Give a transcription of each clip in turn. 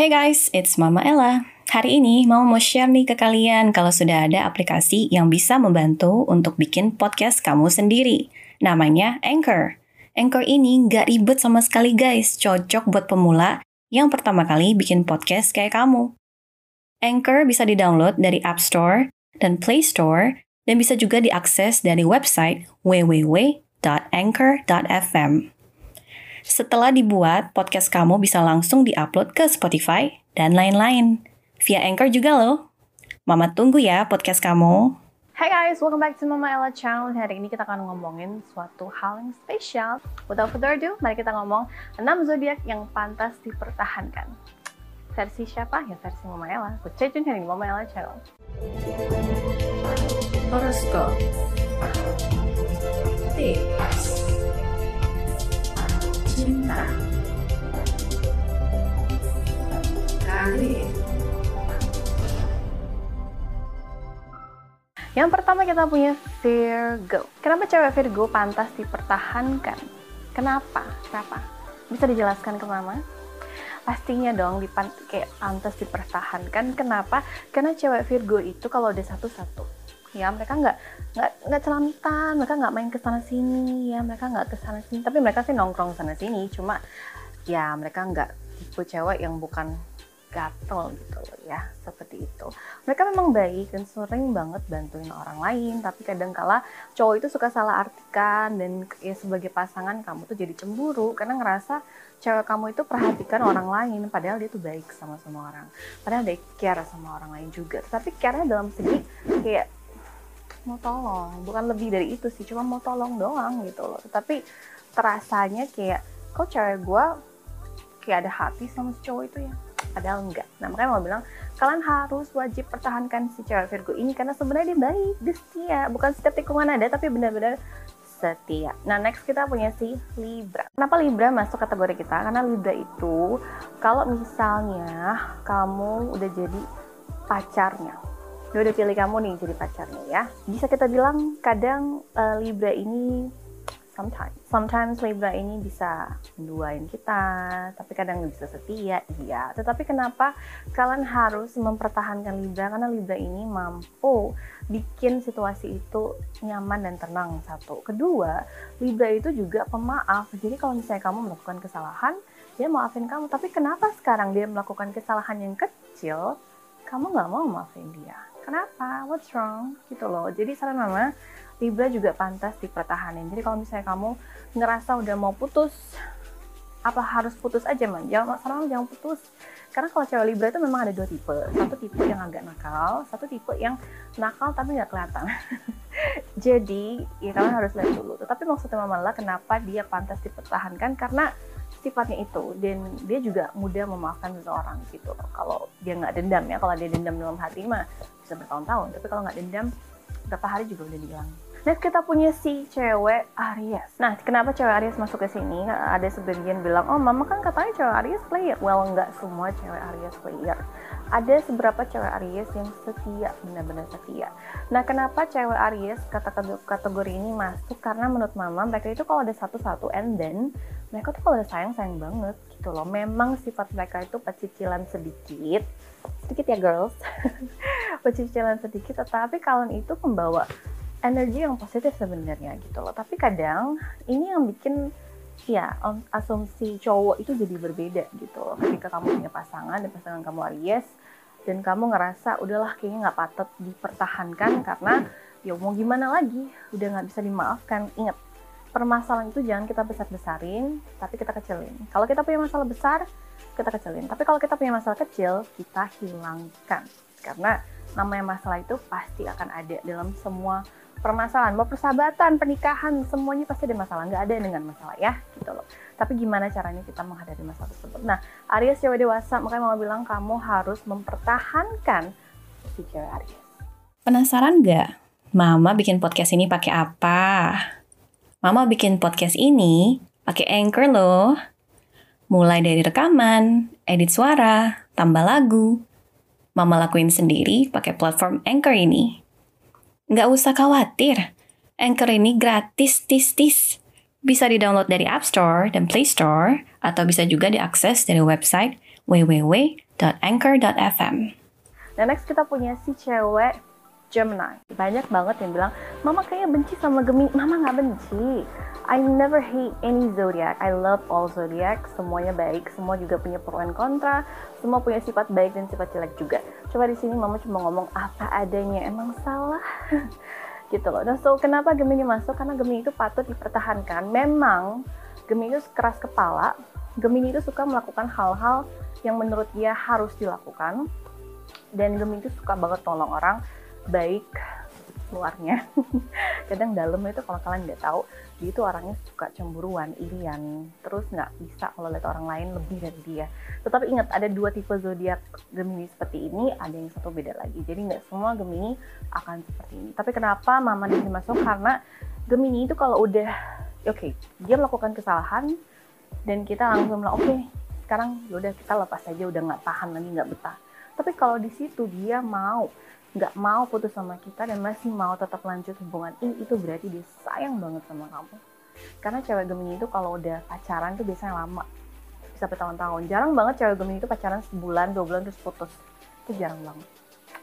Hey guys, it's Mama Ella. Hari ini mau mau share nih ke kalian kalau sudah ada aplikasi yang bisa membantu untuk bikin podcast kamu sendiri. Namanya Anchor. Anchor ini nggak ribet sama sekali guys, cocok buat pemula yang pertama kali bikin podcast kayak kamu. Anchor bisa di-download dari App Store dan Play Store dan bisa juga diakses dari website www.anchor.fm. Setelah dibuat, podcast kamu bisa langsung diupload ke Spotify dan lain-lain. Via Anchor juga loh. Mama tunggu ya podcast kamu. Hai guys, welcome back to Mama Ella Channel. Hari ini kita akan ngomongin suatu hal yang spesial. Without further ado, mari kita ngomong 6 zodiak yang pantas dipertahankan. Versi siapa? Ya versi Mama Ella. So stay hari ini Mama Ella Channel. Horoscope Yang pertama kita punya Virgo. Kenapa cewek Virgo pantas dipertahankan? Kenapa? Kenapa? Bisa dijelaskan ke Mama? Pastinya dong dipan kayak pantas dipertahankan. Kenapa? Karena cewek Virgo itu kalau udah satu-satu, ya mereka nggak nggak nggak celamitan, mereka nggak main ke sana sini, ya mereka nggak ke sana sini. Tapi mereka sih nongkrong sana sini. Cuma ya mereka nggak tipe cewek yang bukan gatel gitu loh ya seperti itu. Mereka memang baik dan sering banget bantuin orang lain tapi kadang kala cowok itu suka salah artikan dan ya sebagai pasangan kamu tuh jadi cemburu karena ngerasa cewek kamu itu perhatikan orang lain padahal dia tuh baik sama semua orang. Padahal dia care sama orang lain juga tapi care dalam segi kayak mau tolong. Bukan lebih dari itu sih cuma mau tolong doang gitu loh. Tapi terasanya kayak kok cewek gue kayak ada hati sama si cowok itu ya padahal enggak. Nah makanya mau bilang kalian harus wajib pertahankan si cewek Virgo ini karena sebenarnya dia baik, dia setia, bukan setiap tikungan ada tapi benar-benar setia. Nah next kita punya si Libra. Kenapa Libra masuk kategori kita? Karena Libra itu kalau misalnya kamu udah jadi pacarnya, dia udah pilih kamu nih jadi pacarnya ya. Bisa kita bilang kadang uh, Libra ini sometimes. Sometimes Libra ini bisa menduain kita, tapi kadang bisa setia, iya. Tetapi kenapa kalian harus mempertahankan Libra? Karena Libra ini mampu bikin situasi itu nyaman dan tenang, satu. Kedua, Libra itu juga pemaaf. Jadi kalau misalnya kamu melakukan kesalahan, dia maafin kamu. Tapi kenapa sekarang dia melakukan kesalahan yang kecil, kamu nggak mau maafin dia? Kenapa? What's wrong? Gitu loh. Jadi saran mama, Libra juga pantas dipertahanin. Jadi kalau misalnya kamu ngerasa udah mau putus, apa harus putus aja man? Jangan saran jangan putus. Karena kalau cewek Libra itu memang ada dua tipe. Satu tipe yang agak nakal, satu tipe yang nakal tapi nggak kelihatan. Jadi ya kalian harus lihat dulu. Tetapi maksudnya Mama lah kenapa dia pantas dipertahankan? Karena sifatnya itu dan dia juga mudah memaafkan seseorang gitu. Kalau dia nggak dendam ya, kalau dia dendam dalam hati mah bisa bertahun-tahun. Tapi kalau nggak dendam, berapa hari juga udah dibilang Next kita punya si cewek Aries. Nah, kenapa cewek Aries masuk ke sini? Ada sebagian bilang, oh mama kan katanya cewek Aries player. Well, nggak semua cewek Aries player. Ada seberapa cewek Aries yang setia, benar-benar setia. Nah, kenapa cewek Aries kata kategori ini masuk? Karena menurut mama mereka itu kalau ada satu-satu and then mereka tuh kalau udah sayang sayang banget gitu loh. Memang sifat mereka itu pecicilan sedikit, sedikit ya girls, pecicilan sedikit. Tetapi kalian itu membawa energi yang positif sebenarnya gitu loh. Tapi kadang ini yang bikin ya asumsi cowok itu jadi berbeda gitu. Ketika kamu punya pasangan dan pasangan kamu Aries dan kamu ngerasa udahlah kayaknya nggak patut dipertahankan karena ya mau gimana lagi udah nggak bisa dimaafkan. Ingat permasalahan itu jangan kita besar-besarin tapi kita kecilin. Kalau kita punya masalah besar kita kecilin. Tapi kalau kita punya masalah kecil kita hilangkan karena namanya masalah itu pasti akan ada dalam semua permasalahan, mau persahabatan, pernikahan, semuanya pasti ada masalah. Nggak ada yang dengan masalah ya, gitu loh. Tapi gimana caranya kita menghadapi masalah tersebut? Nah, Aries cewek dewasa, makanya mau bilang kamu harus mempertahankan si cewek Aries. Penasaran nggak? Mama bikin podcast ini pakai apa? Mama bikin podcast ini pakai Anchor loh. Mulai dari rekaman, edit suara, tambah lagu. Mama lakuin sendiri pakai platform Anchor ini. Nggak usah khawatir, Anchor ini gratis tis-tis. Bisa di-download dari App Store dan Play Store, atau bisa juga diakses dari website www.anchor.fm. Nah next kita punya si cewek Gemini. Banyak banget yang bilang, Mama kayaknya benci sama Gemini. Mama nggak benci. I never hate any zodiac. I love all zodiac. Semuanya baik. Semua juga punya pro and kontra. Semua punya sifat baik dan sifat jelek juga. Coba di sini Mama cuma ngomong apa adanya. Emang salah? gitu loh. Nah, so kenapa Gemini masuk? Karena Gemini itu patut dipertahankan. Memang Gemini itu keras kepala. Gemini itu suka melakukan hal-hal yang menurut dia harus dilakukan. Dan Gemini itu suka banget tolong orang baik luarnya. Kadang dalamnya itu kalau kalian nggak tahu dia itu orangnya suka cemburuan irian. Terus nggak bisa kalau lihat orang lain lebih dari dia. Tetapi ingat ada dua tipe zodiak Gemini seperti ini ada yang satu beda lagi. Jadi nggak semua Gemini akan seperti ini. Tapi kenapa Mama di sini masuk? Karena Gemini itu kalau udah oke okay, dia melakukan kesalahan dan kita langsung bilang oke okay, sekarang ya udah kita lepas aja udah nggak tahan lagi nggak betah. Tapi kalau di situ dia mau nggak mau putus sama kita dan masih mau tetap lanjut hubungan ini itu berarti dia sayang banget sama kamu. Karena cewek Gemini itu kalau udah pacaran tuh biasanya lama bisa bertahun-tahun. Jarang banget cewek Gemini itu pacaran sebulan dua bulan terus putus. Itu jarang banget.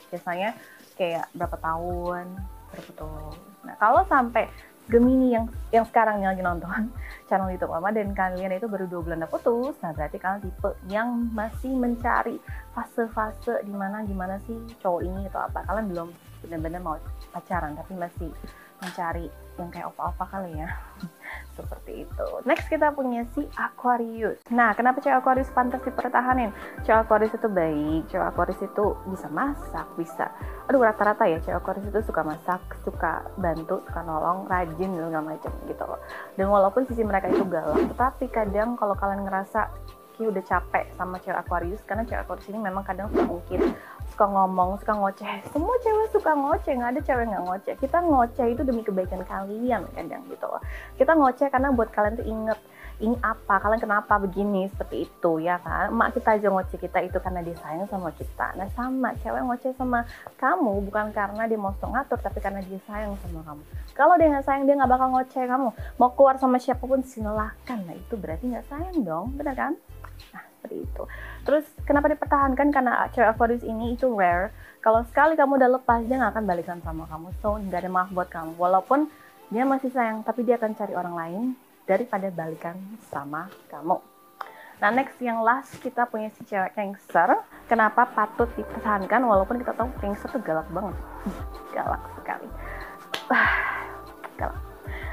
Biasanya kayak berapa tahun berputus nah kalau sampai Gemini yang yang sekarang yang lagi nonton channel YouTube Mama dan kalian itu baru dua bulan putus, nah berarti kalian tipe yang masih mencari fase-fase di mana gimana sih cowok ini atau apa. Kalian belum benar-benar mau pacaran tapi masih mencari yang kayak opa-opa kali ya. Seperti itu. Next kita punya si Aquarius. Nah, kenapa cewek Aquarius pantas dipertahanin? Cewek Aquarius itu baik, cewek Aquarius itu bisa masak, bisa. Aduh, rata-rata ya cewek Aquarius itu suka masak, suka bantu, suka nolong, rajin segala macam gitu loh. Dan walaupun sisi mereka itu galak, tetapi kadang kalau kalian ngerasa kayak udah capek sama cewek Aquarius karena cewek Aquarius ini memang kadang suka mungkin suka ngomong, suka ngoceh. Semua cewek suka ngoceh, nggak ada cewek nggak ngoceh. Kita ngoceh itu demi kebaikan kalian kadang gitu loh. Kita ngoceh karena buat kalian tuh inget ini apa, kalian kenapa begini, seperti itu ya kan. Mak kita aja ngoceh kita itu karena dia sayang sama kita. Nah sama, cewek ngoceh sama kamu bukan karena dia mau ngatur, tapi karena dia sayang sama kamu. Kalau dia nggak sayang, dia nggak bakal ngoceh kamu. Mau keluar sama siapa pun silahkan. Nah itu berarti nggak sayang dong, benar kan? Seperti itu. Terus kenapa dipertahankan? Karena cewek Aquarius ini itu rare. Kalau sekali kamu udah lepas, dia nggak akan balikan sama kamu. So, nggak ada maaf buat kamu. Walaupun dia masih sayang, tapi dia akan cari orang lain daripada balikan sama kamu. Nah, next yang last kita punya si cewek Cancer. Kenapa patut dipertahankan walaupun kita tahu Cancer tuh galak banget. galak sekali. galak.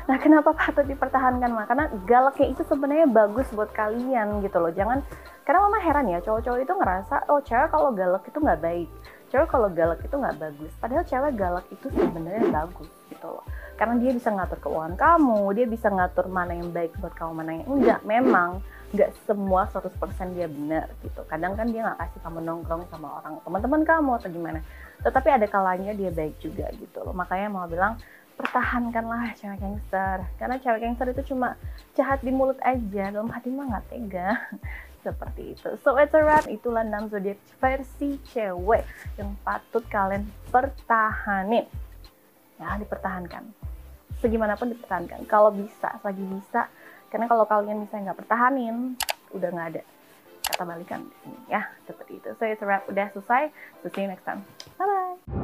Nah, kenapa patut dipertahankan? Karena galaknya itu sebenarnya bagus buat kalian gitu loh. Jangan karena mama heran ya, cowok-cowok itu ngerasa oh cewek kalau galak itu nggak baik. Cewek kalau galak itu nggak bagus. Padahal cewek galak itu sebenarnya bagus gitu loh. Karena dia bisa ngatur keuangan kamu, dia bisa ngatur mana yang baik buat kamu, mana yang enggak. Memang nggak semua 100% dia benar gitu. Kadang kan dia nggak kasih kamu nongkrong sama orang teman-teman kamu atau gimana. Tetapi ada kalanya dia baik juga gitu loh. Makanya mau bilang pertahankanlah cewek gangster karena cewek gangster itu cuma jahat di mulut aja dalam hati mah nggak tega seperti itu. So it's a wrap. Itulah 6 zodiak versi cewek yang patut kalian pertahanin. Ya dipertahankan. Segimanapun dipertahankan. Kalau bisa lagi bisa. Karena kalau kalian bisa nggak pertahanin udah nggak ada kata balikan di sini. Ya seperti itu. So it's a wrap. Udah selesai. So see you next time. Bye bye